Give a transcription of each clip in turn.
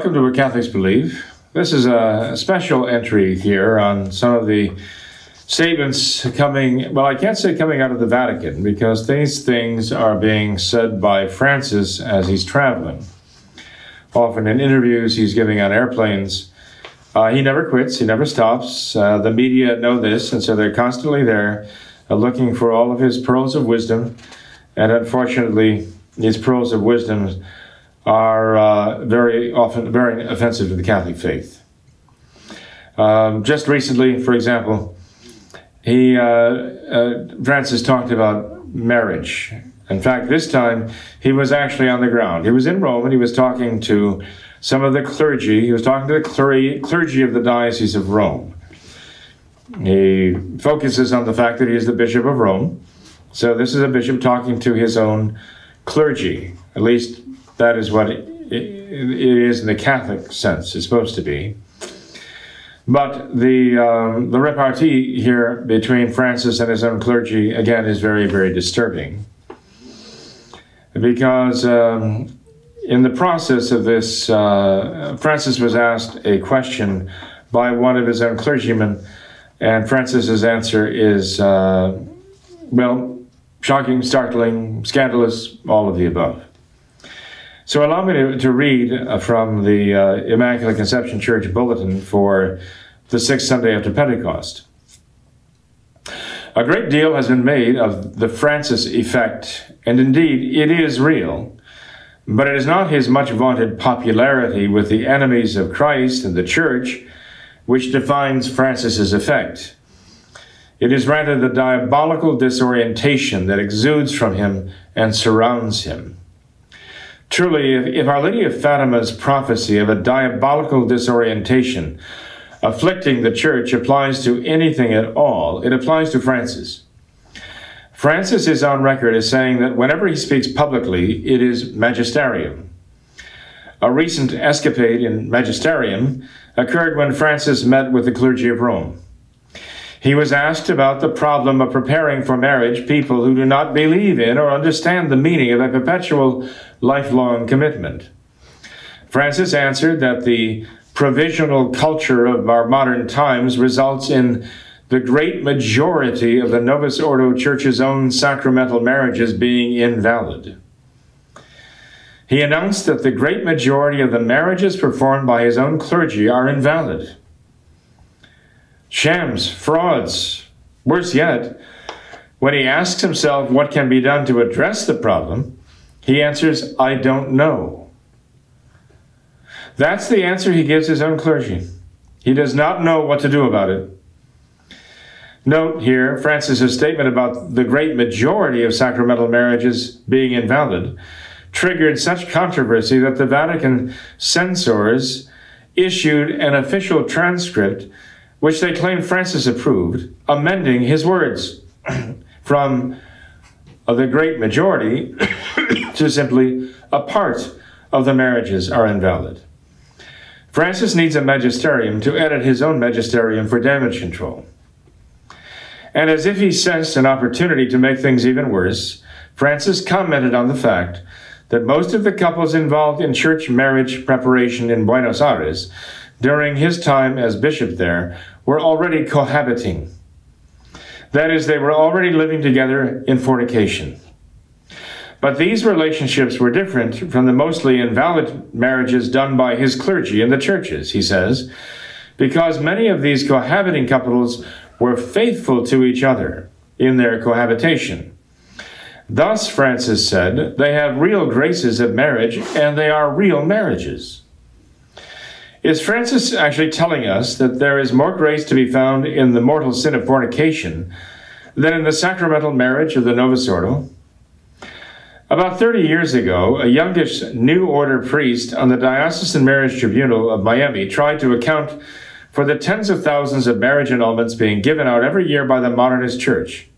Welcome to What Catholics Believe. This is a special entry here on some of the statements coming, well, I can't say coming out of the Vatican because these things are being said by Francis as he's traveling. Often in interviews he's giving on airplanes. Uh, he never quits, he never stops. Uh, the media know this, and so they're constantly there uh, looking for all of his pearls of wisdom. And unfortunately, these pearls of wisdom are uh, very often very offensive to the Catholic faith. Um, just recently, for example, he uh, uh, Francis talked about marriage. In fact, this time he was actually on the ground. He was in Rome and he was talking to some of the clergy. He was talking to the clergy of the Diocese of Rome. He focuses on the fact that he is the Bishop of Rome. So this is a bishop talking to his own clergy, at least that is what it, it is in the Catholic sense, it's supposed to be. But the, um, the repartee here between Francis and his own clergy, again, is very, very disturbing. Because um, in the process of this, uh, Francis was asked a question by one of his own clergymen, and Francis's answer is, uh, well, shocking, startling, scandalous, all of the above. So allow me to, to read uh, from the uh, Immaculate Conception Church Bulletin for the sixth Sunday after Pentecost. A great deal has been made of the Francis effect, and indeed it is real, but it is not his much vaunted popularity with the enemies of Christ and the Church which defines Francis's effect. It is rather the diabolical disorientation that exudes from him and surrounds him. Truly, if, Our Lady of Fatima's prophecy of a diabolical disorientation afflicting the church applies to anything at all, it applies to Francis. Francis is on record as saying that whenever he speaks publicly, it is magisterium. A recent escapade in magisterium occurred when Francis met with the clergy of Rome. He was asked about the problem of preparing for marriage people who do not believe in or understand the meaning of a perpetual lifelong commitment. Francis answered that the provisional culture of our modern times results in the great majority of the Novus Ordo Church's own sacramental marriages being invalid. He announced that the great majority of the marriages performed by his own clergy are invalid shams, frauds. Worse yet, when he asks himself what can be done to address the problem, he answers, I don't know. That's the answer he gives his own clergy. He does not know what to do about it. Note here Francis's statement about the great majority of sacramental marriages being invalid triggered such controversy that the Vatican censors issued an official transcript which they claimed Francis approved, amending his words from the great majority to simply a part of the marriages are invalid. Francis needs a magisterium to edit his own magisterium for damage control. And as if he sensed an opportunity to make things even worse, Francis commented on the fact that most of the couples involved in church marriage preparation in Buenos Aires during his time as bishop there were already cohabiting. That is, they were already living together in fornication. But these relationships were different from the mostly invalid marriages done by his clergy in the churches, he says, because many of these cohabiting couples were faithful to each other in their cohabitation. Thus, Francis said, they have real graces of marriage and they are real marriages. Is Francis actually telling us that there is more grace to be found in the mortal sin of fornication than in the sacramental marriage of the Novus Ordo? About 30 years ago, a youngish New Order priest on the Diocesan Marriage Tribunal of Miami tried to account for the tens of thousands of marriage annulments being given out every year by the modernist church.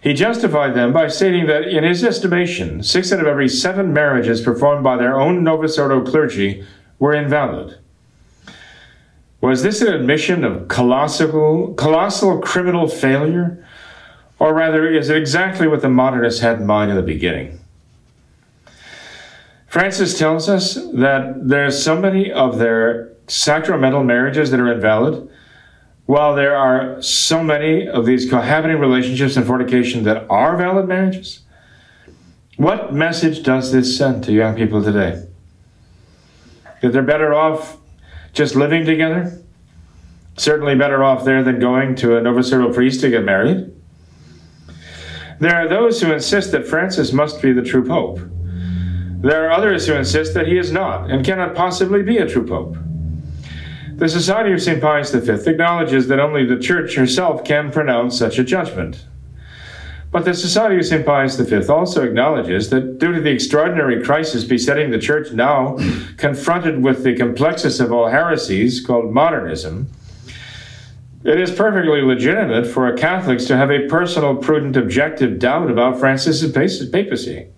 He justified them by stating that, in his estimation, six out of every seven marriages performed by their own Novus Ordo clergy were invalid. Was this an admission of colossal, colossal criminal failure? Or rather, is it exactly what the modernists had in mind in the beginning? Francis tells us that there's so many of their sacramental marriages that are invalid, while there are so many of these cohabiting relationships and fornication that are valid marriages. What message does this send to young people today? That they're better off just living together? Certainly better off there than going to a Ordo priest to get married. There are those who insist that Francis must be the true pope. There are others who insist that he is not and cannot possibly be a true pope. The Society of St. Pius V acknowledges that only the Church herself can pronounce such a judgment. But the Society of St. Pius V also acknowledges that due to the extraordinary crisis besetting the Church now, confronted with the complexus of all heresies called modernism, it is perfectly legitimate for Catholics to have a personal, prudent, objective doubt about Francis's papacy.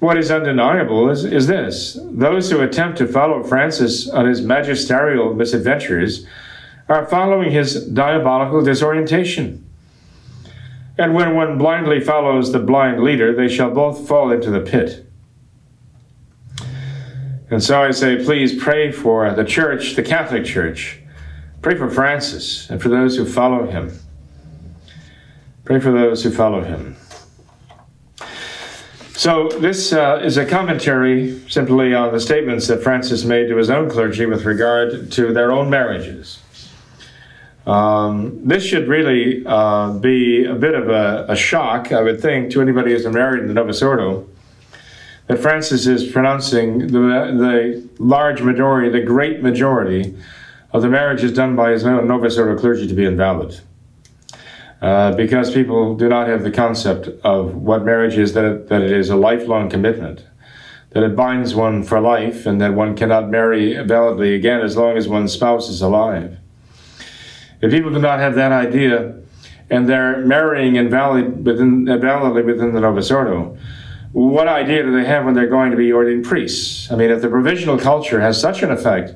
What is undeniable is, is this those who attempt to follow Francis on his magisterial misadventures are following his diabolical disorientation. And when one blindly follows the blind leader, they shall both fall into the pit. And so I say, please pray for the Church, the Catholic Church. Pray for Francis and for those who follow him. Pray for those who follow him. So, this uh, is a commentary simply on the statements that Francis made to his own clergy with regard to their own marriages. Um, this should really uh, be a bit of a, a, shock, I would think, to anybody who's married in the Novus Ordo, that Francis is pronouncing the, the large majority, the great majority, of the marriages done by his Novus Ordo clergy to be invalid. Uh, because people do not have the concept of what marriage is, that it, that it is a lifelong commitment, that it binds one for life, and that one cannot marry validly again as long as one's spouse is alive. If people do not have that idea, and they're marrying invalid within, validly within the Novus Ordo, what idea do they have when they're going to be ordained priests? I mean, if the provisional culture has such an effect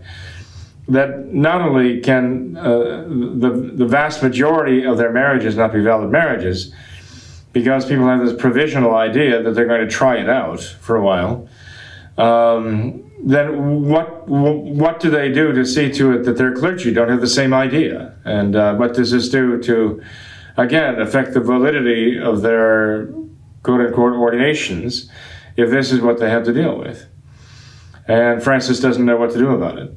that not only can uh, the, the vast majority of their marriages not be valid marriages, because people have this provisional idea that they're going to try it out for a while, um, then what what do they do to see to it that their clergy don't have the same idea? And uh, what does this do to, again, affect the validity of their quote unquote ordinations if this is what they have to deal with? And Francis doesn't know what to do about it.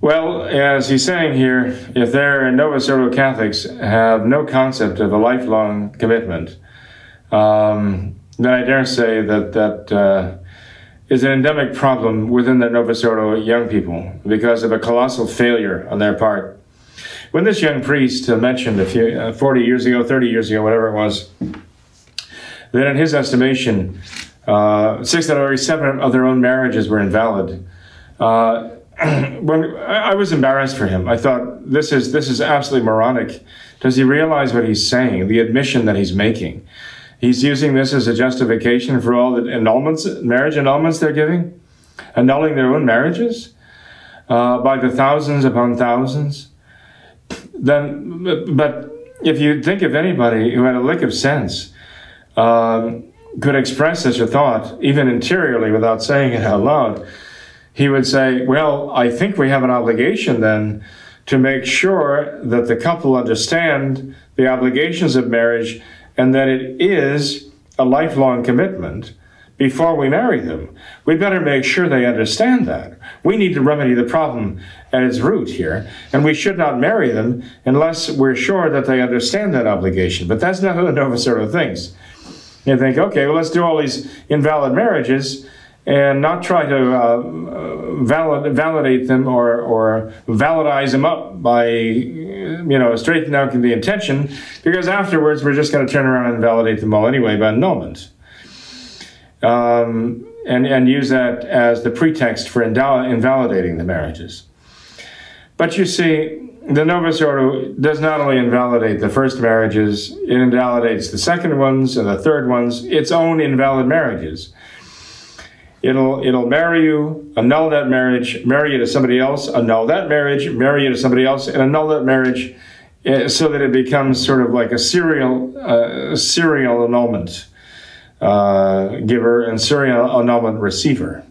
Well, as he's saying here, if their Novus Ordo Catholics have no concept of a lifelong commitment, um, then I dare say that that uh, is an endemic problem within the Novus Ordo young people because of a colossal failure on their part. When this young priest mentioned a few, uh, 40 years ago, 30 years ago, whatever it was, that in his estimation, uh, six out of every seven of their own marriages were invalid. Uh, when I was embarrassed for him, I thought this is this is absolutely moronic. Does he realize what he's saying? The admission that he's making. He's using this as a justification for all the annulments, marriage annulments they're giving, annulling their own marriages uh, by the thousands upon thousands. Then, but if you think of anybody who had a lick of sense, um, could express such a thought, even interiorly without saying it out loud, he would say, Well, I think we have an obligation then to make sure that the couple understand the obligations of marriage and that it is a lifelong commitment before we marry them. We better make sure they understand that. We need to remedy the problem at its root here, and we should not marry them unless we're sure that they understand that obligation. But that's not how the Novus Ordo thinks. You think, okay, well, let's do all these invalid marriages, and not try to uh, valid, validate them or, or validize them up by, you know, straightening out the intention, because afterwards we're just going to turn around and validate them all anyway by annulment. Um, and, and use that as the pretext for invalidating the marriages. But you see, the Novus Ordo does not only invalidate the first marriages, it invalidates the second ones and the third ones, its own invalid marriages. It'll, it'll marry you, annul that marriage, marry you to somebody else, annul that marriage, marry you to somebody else, and annul that marriage eh, so that it becomes sort of like a serial, uh, serial annulment uh, giver and serial annulment receiver.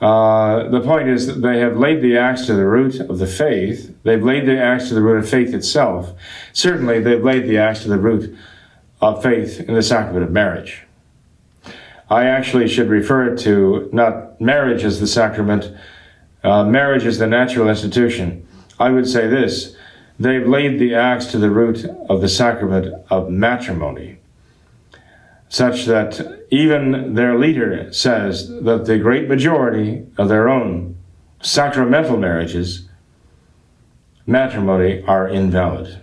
Uh, the point is that they have laid the axe to the root of the faith. They've laid the axe to the root of faith itself. Certainly, they've laid the axe to the root of faith in the sacrament of marriage. I actually should refer to not marriage as the sacrament, uh, marriage as the natural institution. I would say this they've laid the axe to the root of the sacrament of matrimony such that even their leader says that the great majority of their own sacramental marriages, matrimony, are invalid.